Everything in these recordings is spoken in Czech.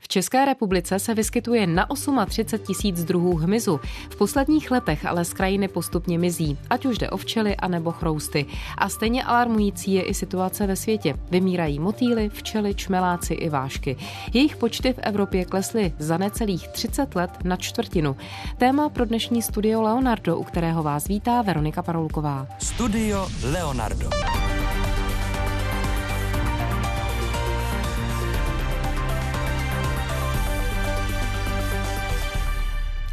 V České republice se vyskytuje na 38 tisíc druhů hmyzu. V posledních letech ale z krajiny postupně mizí, ať už jde o včely anebo chrousty. A stejně alarmující je i situace ve světě. Vymírají motýly, včely, čmeláci i vášky. Jejich počty v Evropě klesly za necelých 30 let na čtvrtinu. Téma pro dnešní studio Leonardo, u kterého vás vítá Veronika Parulková. Studio Leonardo.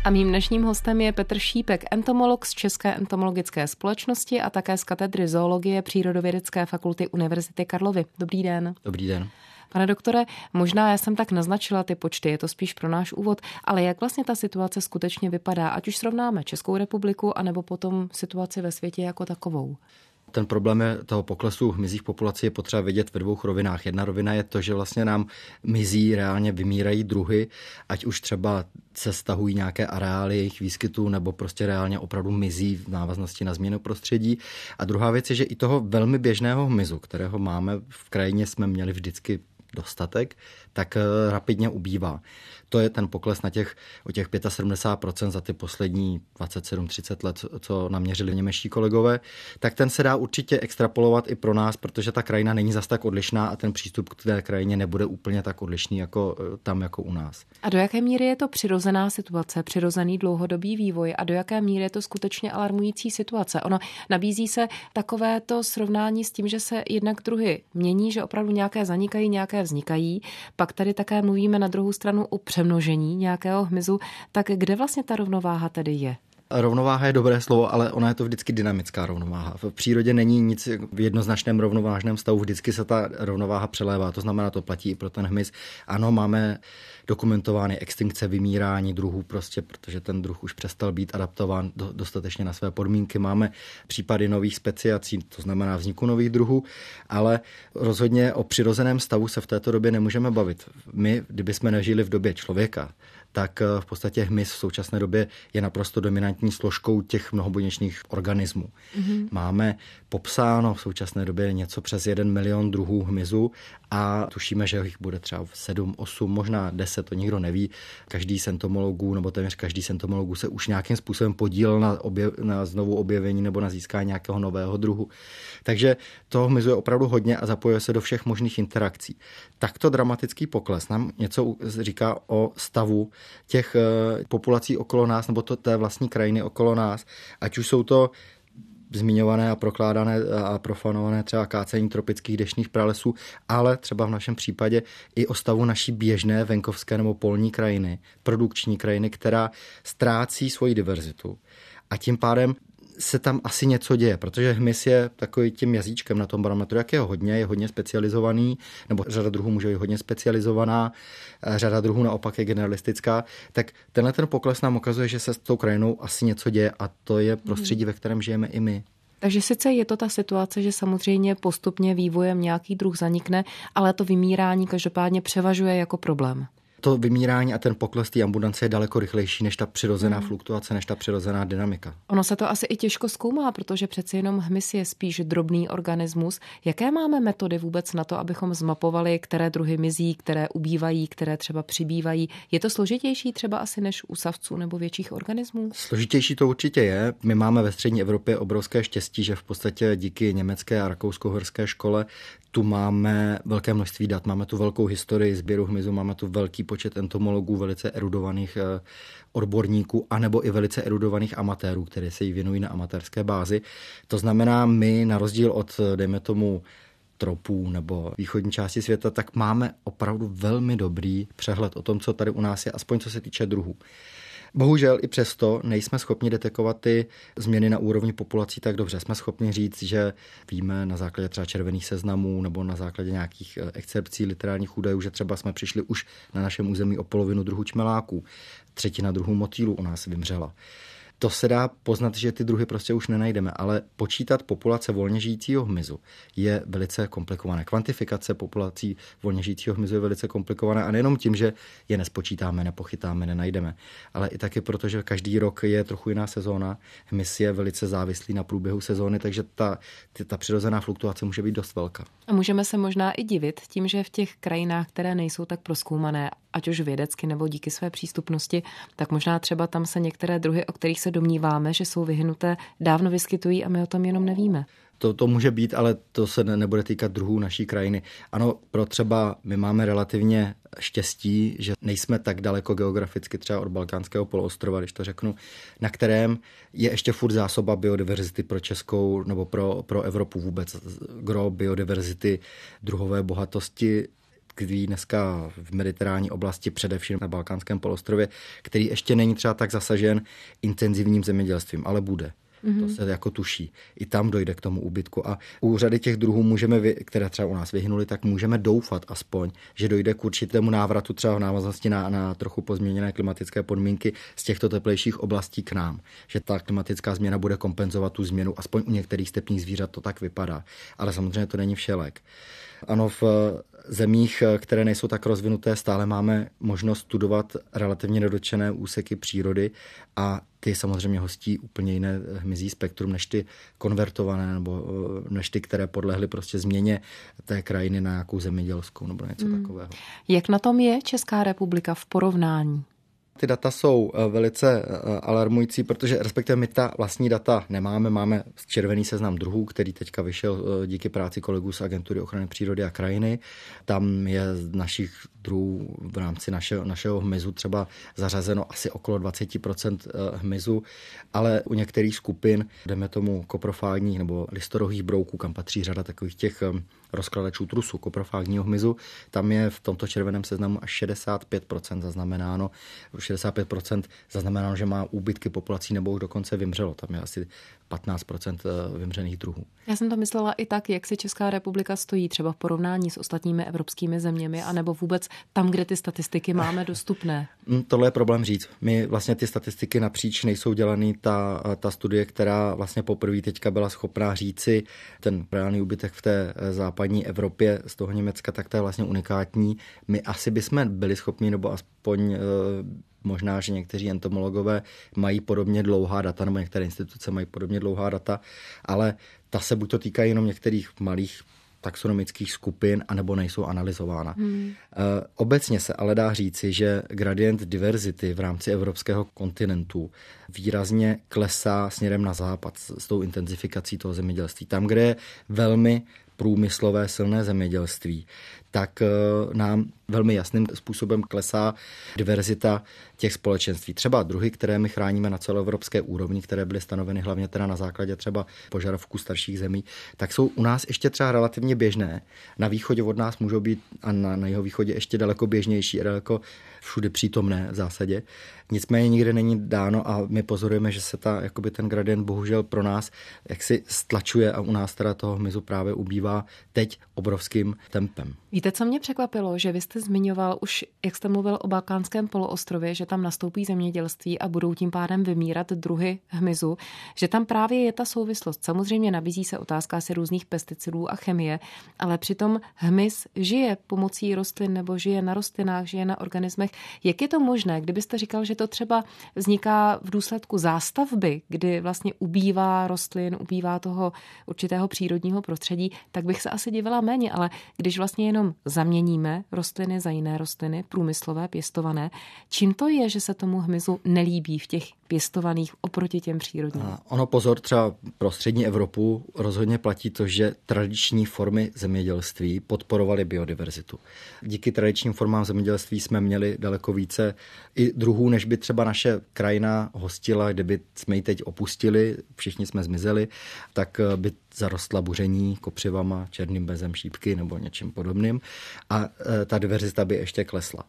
A mým dnešním hostem je Petr Šípek, entomolog z České entomologické společnosti a také z katedry zoologie Přírodovědecké fakulty Univerzity Karlovy. Dobrý den. Dobrý den. Pane doktore, možná já jsem tak naznačila ty počty, je to spíš pro náš úvod, ale jak vlastně ta situace skutečně vypadá, ať už srovnáme Českou republiku, anebo potom situaci ve světě jako takovou? Ten problém je toho poklesu hmyzích populací je potřeba vidět ve dvou rovinách. Jedna rovina je to, že vlastně nám mizí, reálně vymírají druhy, ať už třeba se stahují nějaké areály jejich výskytu, nebo prostě reálně opravdu mizí v návaznosti na změnu prostředí. A druhá věc je, že i toho velmi běžného hmyzu, kterého máme v krajině, jsme měli vždycky dostatek, tak eh, rapidně ubývá. To je ten pokles na těch, o těch 75% za ty poslední 27-30 let, co naměřili němečtí kolegové, tak ten se dá určitě extrapolovat i pro nás, protože ta krajina není zas tak odlišná a ten přístup k té krajině nebude úplně tak odlišný jako eh, tam, jako u nás. A do jaké míry je to přirozená situace, přirozený dlouhodobý vývoj a do jaké míry je to skutečně alarmující situace? Ono nabízí se takovéto srovnání s tím, že se jednak druhy mění, že opravdu nějaké zanikají, nějaké vznikají. Pak tady také mluvíme na druhou stranu o přemnožení nějakého hmyzu. Tak kde vlastně ta rovnováha tedy je? Rovnováha je dobré slovo, ale ona je to vždycky dynamická rovnováha. V přírodě není nic v jednoznačném rovnovážném stavu, vždycky se ta rovnováha přelévá, to znamená, to platí i pro ten hmyz. Ano, máme dokumentovány extinkce, vymírání druhů, prostě protože ten druh už přestal být adaptován do, dostatečně na své podmínky. Máme případy nových speciací, to znamená vzniku nových druhů, ale rozhodně o přirozeném stavu se v této době nemůžeme bavit. My, kdybychom nežili v době člověka, tak eh, v podstatě hmyz v současné době je naprosto dominantní složkou těch mnohobuněčných organismů. Mm-hmm. Máme popsáno v současné době něco přes jeden milion druhů hmyzu a tušíme, že jich bude třeba 7, 8, možná 10, to nikdo neví. Každý z entomologů, nebo téměř každý z entomologů se už nějakým způsobem podílel na, objev, na znovu objevení nebo na získání nějakého nového druhu. Takže toho hmyzu je opravdu hodně a zapojuje se do všech možných interakcí. Takto dramatický pokles nám něco říká o stavu těch eh, populací okolo nás, nebo to té vlastní krajiny okolo nás, ať už jsou to zmiňované a prokládané a profanované třeba kácení tropických dešných pralesů, ale třeba v našem případě i o stavu naší běžné venkovské nebo polní krajiny, produkční krajiny, která ztrácí svoji diverzitu. A tím pádem se tam asi něco děje, protože hmyz je takový tím jazyčkem na tom barometru, jak je hodně, je hodně specializovaný, nebo řada druhů může být hodně specializovaná, řada druhů naopak je generalistická, tak tenhle ten pokles nám ukazuje, že se s tou krajinou asi něco děje a to je prostředí, ve kterém žijeme i my. Takže sice je to ta situace, že samozřejmě postupně vývojem nějaký druh zanikne, ale to vymírání každopádně převažuje jako problém to vymírání a ten pokles té ambulance je daleko rychlejší než ta přirozená hmm. fluktuace, než ta přirozená dynamika. Ono se to asi i těžko zkoumá, protože přeci jenom hmyz je spíš drobný organismus. Jaké máme metody vůbec na to, abychom zmapovali, které druhy mizí, které ubývají, které třeba přibývají? Je to složitější třeba asi než u savců nebo větších organismů? Složitější to určitě je. My máme ve střední Evropě obrovské štěstí, že v podstatě díky německé a rakousko-horské škole tu máme velké množství dat, máme tu velkou historii sběru hmyzu, máme tu velký počet entomologů, velice erudovaných eh, odborníků, anebo i velice erudovaných amatérů, které se jí věnují na amatérské bázi. To znamená, my na rozdíl od, dejme tomu, tropů nebo východní části světa, tak máme opravdu velmi dobrý přehled o tom, co tady u nás je, aspoň co se týče druhů. Bohužel i přesto nejsme schopni detekovat ty změny na úrovni populací tak dobře. Jsme schopni říct, že víme na základě třeba červených seznamů nebo na základě nějakých eh, excepcí literárních údajů, že třeba jsme přišli už na našem území o polovinu druhů čmeláků, třetina druhů motýlů u nás vymřela. To se dá poznat, že ty druhy prostě už nenajdeme, ale počítat populace volně žijícího hmyzu je velice komplikované. Kvantifikace populací volně žijícího hmyzu je velice komplikované a nejenom tím, že je nespočítáme, nepochytáme, nenajdeme, ale i taky proto, že každý rok je trochu jiná sezóna. Hmyz je velice závislý na průběhu sezóny, takže ta, ta přirozená fluktuace může být dost velká. A můžeme se možná i divit tím, že v těch krajinách, které nejsou tak proskoumané, ať už vědecky nebo díky své přístupnosti, tak možná třeba tam se některé druhy, o kterých se domníváme, že jsou vyhnuté, dávno vyskytují a my o tom jenom nevíme. To, to může být, ale to se ne, nebude týkat druhů naší krajiny. Ano, pro třeba my máme relativně štěstí, že nejsme tak daleko geograficky třeba od Balkánského poloostrova, když to řeknu, na kterém je ještě furt zásoba biodiverzity pro Českou nebo pro, pro Evropu vůbec. Gro biodiverzity, druhové bohatosti tkví dneska v mediterální oblasti, především na Balkánském polostrově, který ještě není třeba tak zasažen intenzivním zemědělstvím, ale bude. Mm-hmm. To se jako tuší. I tam dojde k tomu úbytku. A u řady těch druhů můžeme, které třeba u nás vyhnuly, tak můžeme doufat aspoň, že dojde k určitému návratu třeba v návaznosti na, na trochu pozměněné klimatické podmínky z těchto teplejších oblastí k nám. Že ta klimatická změna bude kompenzovat tu změnu. Aspoň u některých stepních zvířat to tak vypadá. Ale samozřejmě to není všelek. Ano, v zemích, které nejsou tak rozvinuté, stále máme možnost studovat relativně nedočené úseky přírody a ty samozřejmě hostí úplně jiné hmyzí spektrum než ty konvertované nebo eh, než ty, které podlehly prostě změně té krajiny na nějakou zemědělskou nebo něco hmm. takového. Jak na tom je Česká republika v porovnání? Ty data jsou eh, velice eh, alarmující, protože respektive my ta vlastní data nemáme. Máme červený seznam druhů, který teďka vyšel eh, díky práci kolegů z Agentury ochrany přírody a krajiny. Tam je z našich druhů v rámci našeho, našeho hmyzu třeba zařazeno asi okolo 20% hmyzu, ale u některých skupin, jdeme tomu koprofágních nebo listorohých brouků, kam patří řada takových těch rozkladačů trusu, koprofágního hmyzu, tam je v tomto červeném seznamu až 65% zaznamenáno. 65% zaznamenáno, že má úbytky populací nebo už dokonce vymřelo. Tam je asi 15 eh, vymřených druhů. Já jsem to myslela i tak, jak si Česká republika stojí třeba v porovnání s ostatními evropskými zeměmi, anebo vůbec tam, kde ty statistiky máme dostupné. Mm, tohle je problém říct. My vlastně ty statistiky napříč nejsou dělaný. Ta, ta studie, která vlastně poprvé teďka byla schopná říci ten reálný úbytek v té eh, západní Evropě z toho Německa, tak to je vlastně unikátní. My asi bychom byli schopni, nebo aspoň eh, Možná, že někteří entomologové mají podobně dlouhá data, nebo některé instituce mají podobně dlouhá data, ale ta se buď to týká jenom některých malých taxonomických skupin, anebo nejsou analyzována. Hmm. E, obecně se ale dá říci, že gradient diverzity v rámci evropského kontinentu výrazně klesá směrem na západ s, s tou intenzifikací toho zemědělství. Tam, kde je velmi průmyslové silné zemědělství, tak eh, nám velmi jasným způsobem klesá diverzita těch společenství. Třeba druhy, které my chráníme na celoevropské úrovni, které byly stanoveny hlavně teda na základě třeba požadavků starších zemí, tak jsou u nás ještě třeba relativně běžné. Na východě od nás můžou být a na, na jeho východě ještě daleko běžnější, daleko všude přítomné v zásadě. Nicméně nikde není dáno a my pozorujeme, že se ta, jakoby ten gradient bohužel pro nás jaksi stlačuje a u nás teda toho hmyzu právě ubývá teď obrovským tempem. Víte, co mě překvapilo, že vy jste zmiňoval už, jak jste mluvil o Balkánském poloostrově, že tam nastoupí zemědělství a budou tím pádem vymírat druhy hmyzu, že tam právě je ta souvislost. Samozřejmě nabízí se otázka asi různých pesticidů a chemie, ale přitom hmyz žije pomocí rostlin nebo žije na rostlinách, žije na organismech. Jak je to možné, kdybyste říkal, že to třeba vzniká v důsledku zástavby, kdy vlastně ubývá rostlin, ubývá toho určitého přírodního prostředí, tak bych se asi divila méně, ale když vlastně jenom zaměníme rostliny za jiné rostliny, průmyslové, pěstované, čím to je, že se tomu hmyzu nelíbí v těch pěstovaných oproti těm přírodním? Ono pozor, třeba pro střední Evropu rozhodně platí to, že tradiční formy zemědělství podporovaly biodiverzitu. Díky tradičním formám zemědělství jsme měli daleko více i druhů, než by třeba naše krajina hostila, kdyby jsme ji teď opustili, všichni jsme zmizeli, tak by zarostla buření kopřivama, černým bezem šípky nebo něčím podobným a e, ta diverzita by ještě klesla.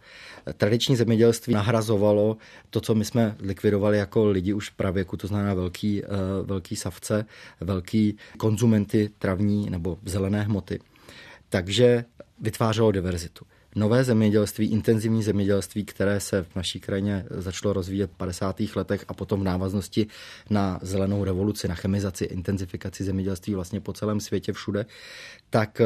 Tradiční zemědělství nahrazovalo to, co my jsme likvidovali jako lidi už v pravěku, to znamená velký, e, velký savce, velký konzumenty travní nebo zelené hmoty. Takže vytvářelo diverzitu. Nové zemědělství, intenzivní zemědělství, které se v naší krajině začalo rozvíjet v 50. letech a potom v návaznosti na zelenou revoluci, na chemizaci, intenzifikaci zemědělství vlastně po celém světě všude, tak eh,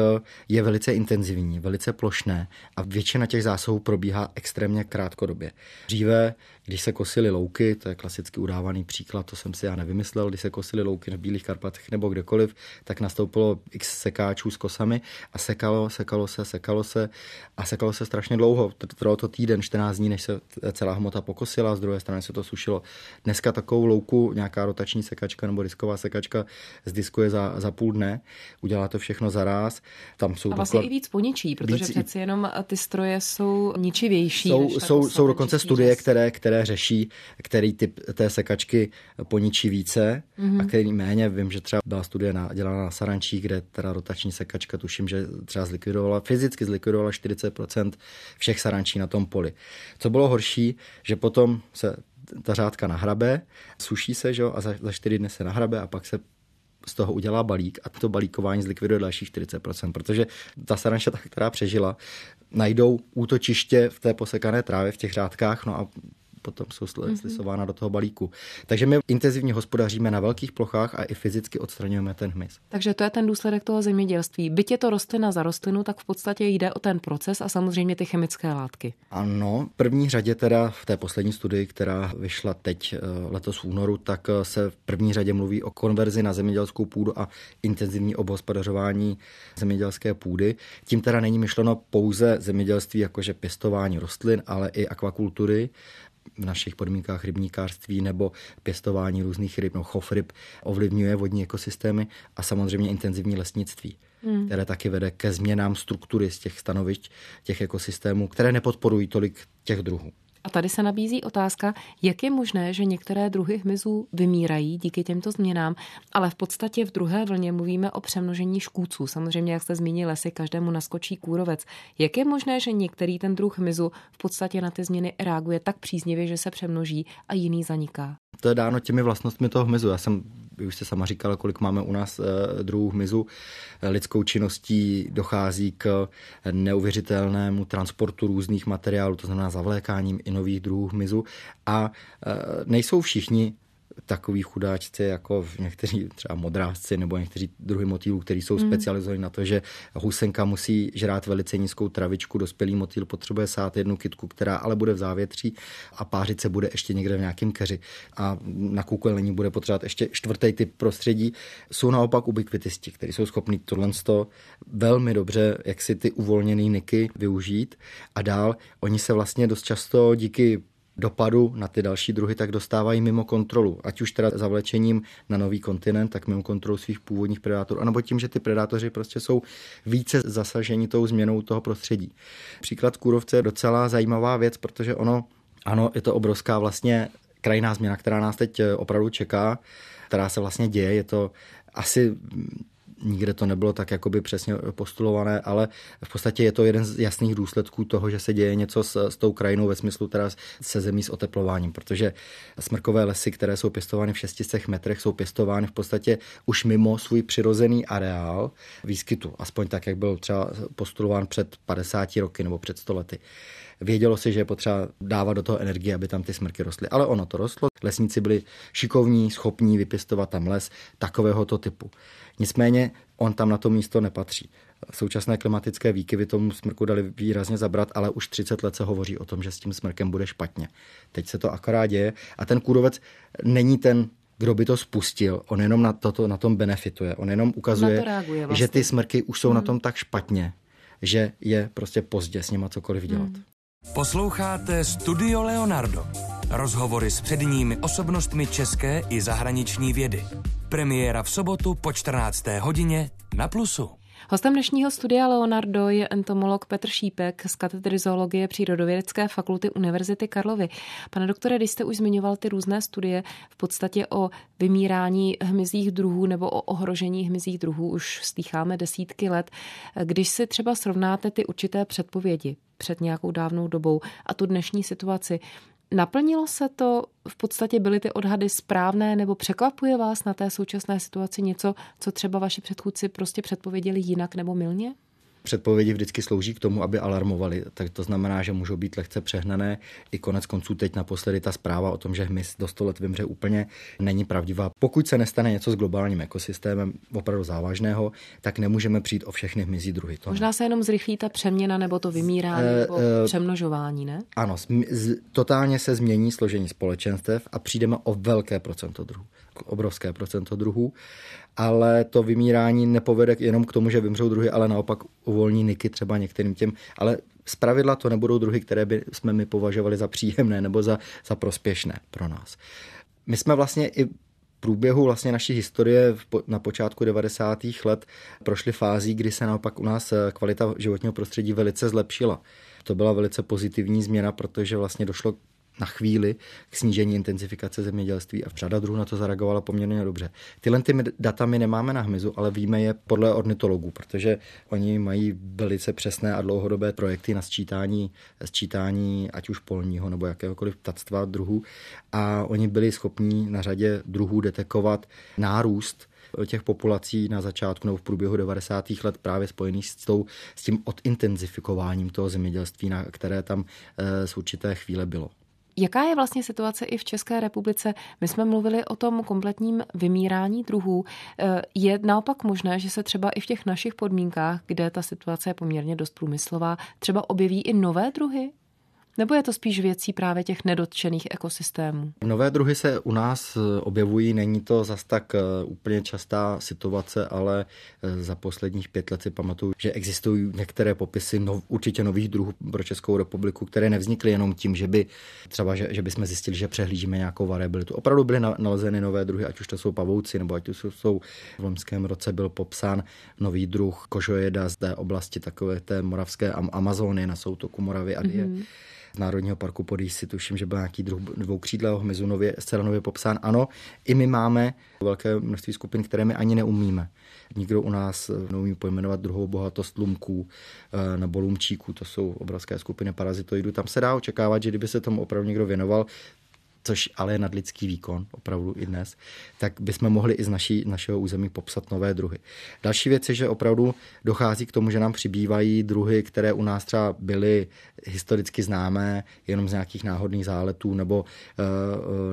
je velice intenzivní, velice plošné a většina těch zásahů probíhá extrémně krátkodobě. Dříve, když se kosily louky, to je klasicky udávaný příklad, to jsem si já nevymyslel, když se kosily louky v Bílých Karpatech nebo kdekoliv, tak nastoupilo x sekáčů s kosami a sekalo, sekalo se, sekalo se a sekalo se strašně dlouho. Trvalo to týden, 14 dní, než se celá hmota pokosila, z druhé strany se to sušilo. Dneska takovou louku, nějaká rotační sekačka nebo disková sekačka zdiskuje za, za půl dne, udělá to všechno za ráz. Tam jsou a vlastně doklad... i víc poničí, protože víc... přeci jenom ty stroje jsou ničivější. Jsou, jsou, jsou dokonce studie, které, které řeší, který typ té sekačky poničí více mm-hmm. a který méně. Vím, že třeba byla studie na, dělána na Sarančí, kde teda rotační sekačka, tuším, že třeba zlikvidovala, fyzicky zlikvidovala 40% všech sarančí na tom poli. Co bylo horší, že potom se ta řádka nahrabe, suší se, že? a za, za čtyři dny se nahrabe a pak se z toho udělá balík a to balíkování zlikviduje dalších 40%, protože ta sarančata, která přežila, najdou útočiště v té posekané trávě, v těch řádkách, no a potom jsou mhm. slisována mm-hmm. do toho balíku. Takže my intenzivně hospodaříme na velkých plochách a i fyzicky odstraňujeme ten hmyz. Takže to je ten důsledek toho zemědělství. Byť je to rostlina za rostlinu, tak v podstatě jde o ten proces a samozřejmě ty chemické látky. Ano, v první řadě teda v té poslední studii, která vyšla teď eh, letos v únoru, tak eh, se v první řadě mluví o konverzi na zemědělskou půdu a intenzivní obhospodařování zemědělské půdy. Tím teda není myšleno pouze zemědělství jakože pěstování rostlin, ale i akvakultury, v našich podmínkách rybníkářství nebo pěstování různých ryb, no chov ryb ovlivňuje vodní ekosystémy a samozřejmě intenzivní lesnictví. Hmm. které taky vede ke změnám struktury z těch stanovišť, těch ekosystémů, které nepodporují tolik těch druhů. A tady se nabízí otázka, jak je možné, že některé druhy hmyzů vymírají díky těmto změnám, ale v podstatě v druhé vlně mluvíme o přemnožení škůdců. Samozřejmě, jak jste zmínili, lesy každému naskočí kůrovec. Jak je možné, že některý ten druh hmyzu v podstatě na ty změny reaguje tak příznivě, že se přemnoží a jiný zaniká? To je dáno těmi vlastnostmi toho hmyzu. Já jsem už jste sama říkala, kolik máme u nás eh, druhů hmyzu. Lidskou činností dochází k neuvěřitelnému transportu různých materiálů, to znamená zavlékáním i nových druhů hmyzu. A eh, nejsou všichni takový chudáčci jako někteří třeba modrásci nebo někteří druhy motýlů, kteří jsou mm. specializovaní na to, že husenka musí žrát velice nízkou travičku, dospělý motýl potřebuje sát jednu kytku, která ale bude v závětří a pářit se bude ještě někde v nějakém keři a na koukelení bude potřebovat ještě čtvrtý typ prostředí. Jsou naopak ubiquitisti, kteří jsou schopní tohle velmi dobře, jak si ty uvolněné niky využít a dál oni se vlastně dost často díky dopadu na ty další druhy, tak dostávají mimo kontrolu. Ať už teda zavlečením na nový kontinent, tak mimo kontrolu svých původních predátorů, anebo tím, že ty predátoři prostě jsou více zasaženi tou změnou toho prostředí. Příklad kůrovce je docela zajímavá věc, protože ono, ano, je to obrovská vlastně krajná změna, která nás teď opravdu čeká, která se vlastně děje. Je to asi nikde to nebylo tak jakoby přesně postulované, ale v podstatě je to jeden z jasných důsledků toho, že se děje něco s, s tou krajinou ve smyslu teda se zemí s oteplováním, protože smrkové lesy, které jsou pěstovány v 600 metrech, jsou pěstovány v podstatě už mimo svůj přirozený areál výskytu, aspoň tak, jak byl třeba postulován před 50 roky nebo před 100 lety. Vědělo se, že je potřeba dávat do toho energie, aby tam ty smrky rostly. Ale ono to rostlo. Lesníci byli šikovní, schopní vypěstovat tam les takovéhoto typu. Nicméně on tam na to místo nepatří. Současné klimatické výkyvy tomu smrku dali výrazně zabrat, ale už 30 let se hovoří o tom, že s tím smrkem bude špatně. Teď se to akorát děje a ten kůrovec není ten kdo by to spustil, on jenom na, toto, na tom benefituje. On jenom ukazuje, vlastně. že ty smrky už jsou hmm. na tom tak špatně, že je prostě pozdě s nima cokoliv dělat. Hmm. Posloucháte Studio Leonardo. Rozhovory s předními osobnostmi české i zahraniční vědy. Premiéra v sobotu po 14. hodině na Plusu. Hostem dnešního studia Leonardo je entomolog Petr Šípek z katedry zoologie Přírodovědecké fakulty Univerzity Karlovy. Pane doktore, když jste už zmiňoval ty různé studie v podstatě o vymírání hmyzích druhů nebo o ohrožení hmyzích druhů, už stýcháme desítky let. Když si třeba srovnáte ty určité předpovědi před nějakou dávnou dobou a tu dnešní situaci, Naplnilo se to, v podstatě byly ty odhady správné, nebo překvapuje vás na té současné situaci něco, co třeba vaši předchůdci prostě předpověděli jinak nebo milně? Předpovědi vždycky slouží k tomu, aby alarmovali. Tak to znamená, že můžou být lehce přehnané. I konec konců teď naposledy ta zpráva o tom, že hmyz do 100 let vymře úplně, není pravdivá. Pokud se nestane něco s globálním ekosystémem opravdu závažného, tak nemůžeme přijít o všechny hmyzí druhy. To Možná se jenom zrychlí ta přeměna nebo to vymírání e, nebo e, přemnožování, ne? Ano, z, totálně se změní složení společenstev a přijdeme o velké procento druhů obrovské procento druhů, ale to vymírání nepovede jenom k tomu, že vymřou druhy, ale naopak uvolní niky třeba některým těm, ale z pravidla to nebudou druhy, které by jsme my považovali za příjemné nebo za, za prospěšné pro nás. My jsme vlastně i průběhu vlastně naší historie na počátku 90. let prošli fází, kdy se naopak u nás kvalita životního prostředí velice zlepšila. To byla velice pozitivní změna, protože vlastně došlo na chvíli k snížení intenzifikace zemědělství a řada druhů na to zareagovala poměrně dobře. Tyhle ty data my nemáme na hmyzu, ale víme je podle ornitologů, protože oni mají velice přesné a dlouhodobé projekty na sčítání, sčítání ať už polního nebo jakéhokoliv ptactva druhů a oni byli schopni na řadě druhů detekovat nárůst těch populací na začátku nebo v průběhu 90. let právě spojený s, tou, s tím odintenzifikováním toho zemědělství, na které tam eh, z určité chvíle bylo. Jaká je vlastně situace i v České republice? My jsme mluvili o tom kompletním vymírání druhů. Eh, je naopak možné, že se třeba i v těch našich podmínkách, kde ta situace je poměrně dost průmyslová, třeba objeví i nové druhy? Nebo je to spíš věcí právě těch nedotčených ekosystémů? Nové druhy se u nás eh, objevují, není to zas tak eh, úplně častá situace, ale eh, za posledních pět let si pamatuju, že existují některé popisy nov, určitě nových druhů pro Českou republiku, které nevznikly jenom tím, že by třeba, že, že bychom zjistili, že přehlížíme nějakou variabilitu. Opravdu byly nalezeny nové druhy, ať už to jsou pavouci, nebo ať už jsou v loňském roce byl popsán nový druh kožojeda z té oblasti takové té moravské Amazony na soutoku Moravy a mm-hmm z Národního parku Podísi, tuším, že byl nějaký druh dvoukřídlého hmyzu nově, zcela nově popsán. Ano, i my máme velké množství skupin, které my ani neumíme. Nikdo u nás neumí pojmenovat druhou bohatost lumků eh, nebo lumčíků, to jsou obrovské skupiny parazitoidů. Tam se dá očekávat, že kdyby se tomu opravdu někdo věnoval, což ale je nadlidský výkon, opravdu i dnes, tak bychom mohli i z naší, našeho území popsat nové druhy. Další věc je, že opravdu dochází k tomu, že nám přibývají druhy, které u nás třeba byly historicky známé jenom z nějakých náhodných záletů, nebo, eh,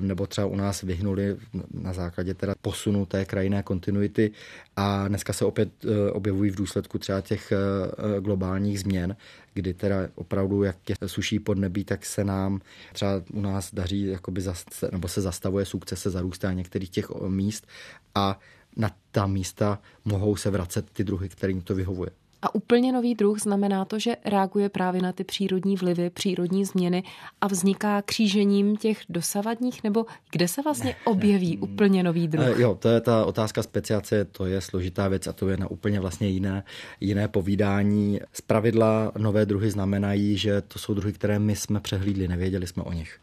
nebo třeba u nás vyhnuli na základě teda posunu té krajinné kontinuity a dneska se opět eh, objevují v důsledku třeba těch eh, globálních změn, kdy teda opravdu, jak je suší podnebí, tak se nám třeba u nás daří, jakoby zast, nebo se zastavuje sukcese zarůstá některých těch míst a na ta místa mohou se vracet ty druhy, kterým to vyhovuje. A úplně nový druh znamená to, že reaguje právě na ty přírodní vlivy, přírodní změny a vzniká křížením těch dosavadních, nebo kde se vlastně objeví ne, úplně nový druh? Jo, to je ta otázka speciace, to je složitá věc a to je na úplně vlastně jiné, jiné povídání. Z pravidla nové druhy znamenají, že to jsou druhy, které my jsme přehlídli, nevěděli jsme o nich.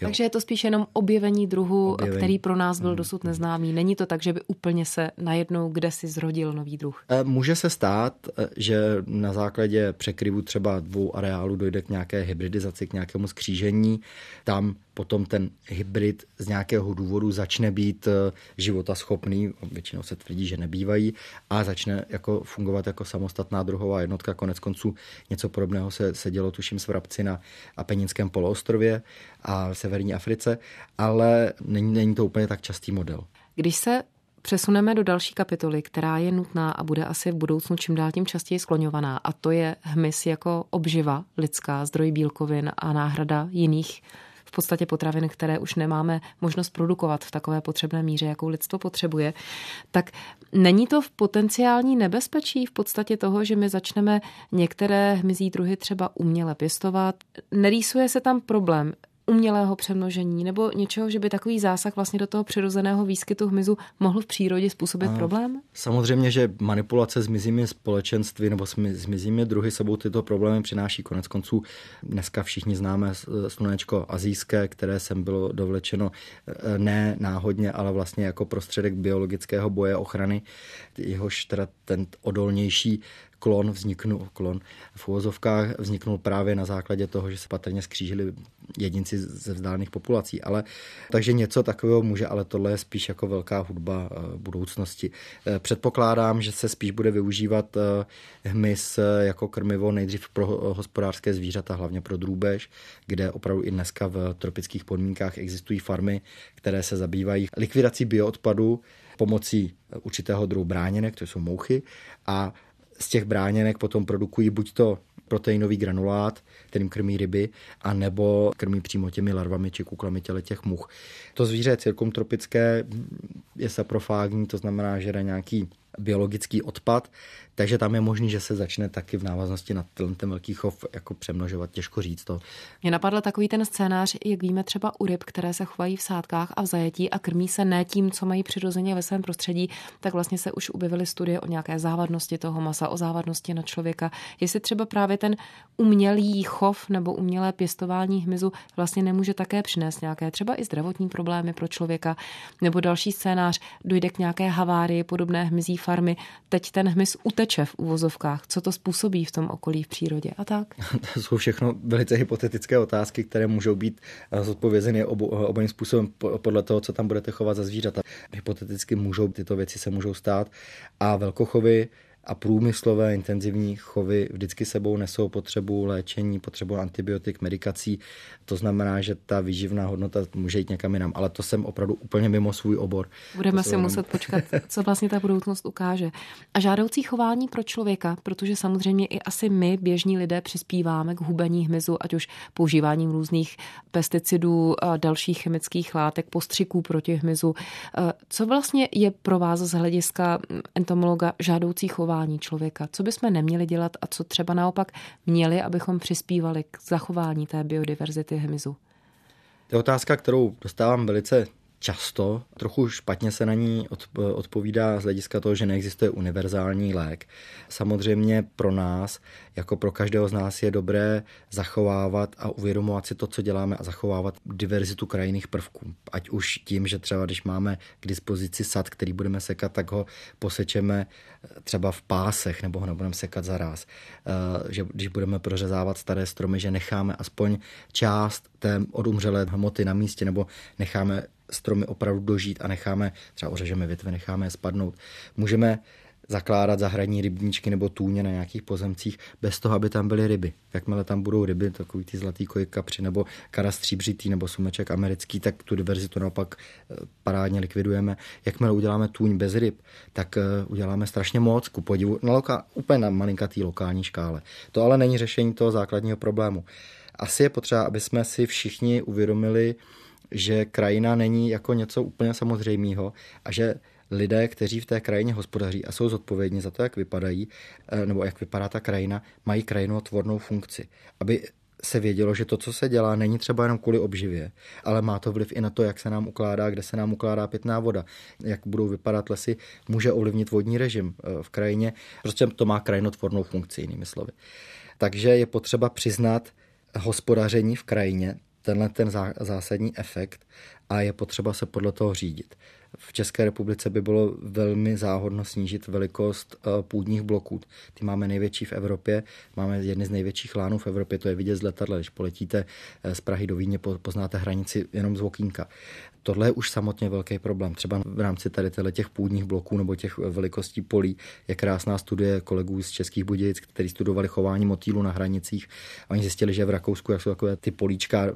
Jo. Takže je to spíš jenom objevení druhu, objevení. který pro nás byl mm. dosud neznámý. Není to tak, že by úplně se najednou kde si zrodil nový druh. Eh, může se stát, eh, že na základě překryvu třeba dvou areálů dojde k nějaké hybridizaci, k nějakému skřížení. Tam potom ten hybrid z nějakého důvodu začne být eh, životaschopný, většinou se tvrdí, že nebývají, a začne jako fungovat jako samostatná druhová jednotka. Konec konců něco podobného se, se dělo, tuším, s vrabci na Apeninském poloostrově a v severní Africe, ale není, není to úplně tak častý model. Když se přesuneme do další kapitoly, která je nutná a bude asi v budoucnu čím dál tím častěji skloňovaná, a to je hmyz jako obživa lidská, zdroj bílkovin a náhrada jiných v podstatě potravin, které už nemáme možnost produkovat v takové potřebné míře, jakou lidstvo potřebuje, tak není to v potenciální nebezpečí v podstatě toho, že my začneme některé hmyzí druhy třeba uměle pěstovat. Nerýsuje se tam problém, umělého přemnožení nebo něčeho, že by takový zásah vlastně do toho přirozeného výskytu hmyzu mohl v přírodě způsobit a problém? Samozřejmě, že manipulace s mizími společenství nebo s mizími druhy sebou tyto problémy přináší. Konec konců dneska všichni známe slunečko azijské, které sem bylo dovlečeno e, ne náhodně, ale vlastně jako prostředek biologického boje ochrany. Jehož teda ten odolnější klon vzniknul, klon v uvozovkách vzniknul právě na základě toho, že se patrně skřížili jedinci ze vzdálených populací. Ale, takže něco takového může, ale tohle je spíš jako velká hudba eh, budoucnosti. Eh, předpokládám, že se spíš bude využívat eh, hmyz jako krmivo nejdřív pro hospodářské zvířata, hlavně pro drůbež, kde opravdu i dneska v tropických podmínkách existují farmy, které se zabývají likvidací bioodpadu pomocí určitého druhu bráněnek, to jsou mouchy, a z těch bráněnek potom produkují buď to proteinový granulát, kterým krmí ryby, a nebo krmí přímo těmi larvami či kuklami těle těch much. To zvíře je tropické, je saprofágní, to znamená, že jde nějaký biologický odpad, takže tam je možný, že se začne taky v návaznosti na ten, ten velký chov jako přemnožovat, těžko říct to. Mě napadl takový ten scénář, jak víme třeba u ryb, které se chovají v sádkách a v zajetí a krmí se ne tím, co mají přirozeně ve svém prostředí, tak vlastně se už objevily studie o nějaké závadnosti toho masa, o závadnosti na člověka. Jestli třeba právě ten umělý chov nebo umělé pěstování hmyzu vlastně nemůže také přinést nějaké třeba i zdravotní problémy pro člověka, nebo další scénář, dojde k nějaké havárii podobné hmyzí farmy, teď ten hmyz v uvozovkách, co to způsobí v tom okolí v přírodě a tak? To jsou všechno velice hypotetické otázky, které můžou být eh, zodpovězeny obo, eh, obojím způsobem podle toho, co tam budete chovat za zvířata. Hypoteticky můžou tyto věci se můžou stát a velkochovy a průmyslové intenzivní chovy vždycky sebou nesou potřebu léčení, potřebu antibiotik, medikací. To znamená, že ta výživná hodnota může jít někam jinam, ale to jsem opravdu úplně mimo svůj obor. Budeme si muset počkat, co vlastně ta budoucnost ukáže. A žádoucí chování pro člověka, protože samozřejmě i asi my, běžní lidé, přispíváme k hubení hmyzu, ať už používáním různých pesticidů, a dalších chemických látek, postřiků proti hmyzu. Co vlastně je pro vás z hlediska entomologa žádoucí chování? Chování člověka. Co bychom neměli dělat a co třeba naopak měli, abychom přispívali k zachování té biodiverzity hmyzu? To je otázka, kterou dostávám velice často, trochu špatně se na ní odpovídá z hlediska toho, že neexistuje univerzální lék. Samozřejmě pro nás, jako pro každého z nás, je dobré zachovávat a uvědomovat si to, co děláme a zachovávat diverzitu krajinných prvků. Ať už tím, že třeba když máme k dispozici sad, který budeme sekat, tak ho posečeme třeba v pásech nebo ho nebudeme sekat za ráz. Eh, že když budeme prořezávat staré stromy, že necháme aspoň část té odumřelé hmoty na místě nebo necháme stromy opravdu dožít a necháme, třeba ořežeme větve, necháme je spadnout. Můžeme zakládat zahradní rybníčky nebo tůně na nějakých pozemcích bez toho, aby tam byly ryby. Jakmile tam budou ryby, takový ty zlatý koj kapři nebo kara stříbřitý nebo sumeček americký, tak tu diverzitu naopak eh, parádně likvidujeme. Jakmile uděláme tůň bez ryb, tak eh, uděláme strašně moc, ku podivu, na loka, úplně na malinkatý lokální škále. To ale není řešení toho základního problému. Asi je potřeba, aby jsme si všichni uvědomili, že krajina není jako něco úplně samozřejmého a že lidé, kteří v té krajině hospodaří a jsou zodpovědní za to, jak vypadají, eh, nebo jak vypadá ta krajina, mají krajinotvornou funkci. Aby se vědělo, že to, co se dělá, není třeba jenom kvůli obživě, ale má to vliv i na to, jak se nám ukládá, kde se nám ukládá pitná voda, jak budou vypadat lesy, může ovlivnit vodní režim eh, v krajině. Prostě to má krajinotvornou funkci, jinými slovy. Takže je potřeba přiznat hospodaření v krajině tenhle ten zásadní efekt a je potřeba se podle toho řídit. V České republice by bylo velmi záhodno snížit velikost eh, půdních bloků. Ty máme největší v Evropě, máme jedny z největších lánů v Evropě, to je vidět z letadla. Když poletíte eh, z Prahy do Vídně, poznáte hranici jenom z okýnka. Tohle je už samotně velký problém. Třeba v rámci tady těch půdních bloků nebo těch velikostí polí je krásná studie kolegů z Českých Budějic, kteří studovali chování motýlu na hranicích. A oni zjistili, že v Rakousku, jak jsou takové ty políčka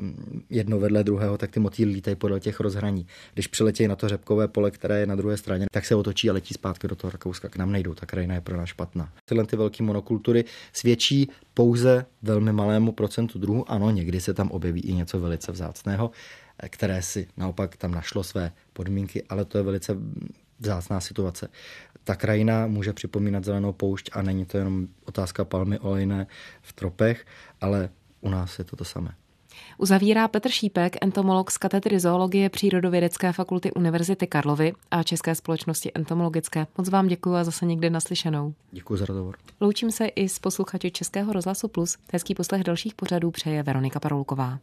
jedno vedle druhého, tak ty motýly lítají podle těch rozhraní. Když přiletějí na to řepkové pole, které je na druhé straně, tak se otočí a letí zpátky do toho Rakouska. K nám nejdou, ta krajina je pro nás špatná. Tyhle ty velké monokultury svědčí pouze velmi malému procentu druhů. Ano, někdy se tam objeví i něco velice vzácného, které si naopak tam našlo své podmínky, ale to je velice vzácná situace. Ta krajina může připomínat zelenou poušť a není to jenom otázka palmy olejné v tropech, ale u nás je to to samé. Uzavírá Petr Šípek, entomolog z katedry zoologie Přírodovědecké fakulty Univerzity Karlovy a České společnosti entomologické. Moc vám děkuji a zase někdy naslyšenou. Děkuji za rozhovor. Loučím se i s posluchači Českého rozhlasu Plus. Hezký poslech dalších pořadů přeje Veronika Parolková.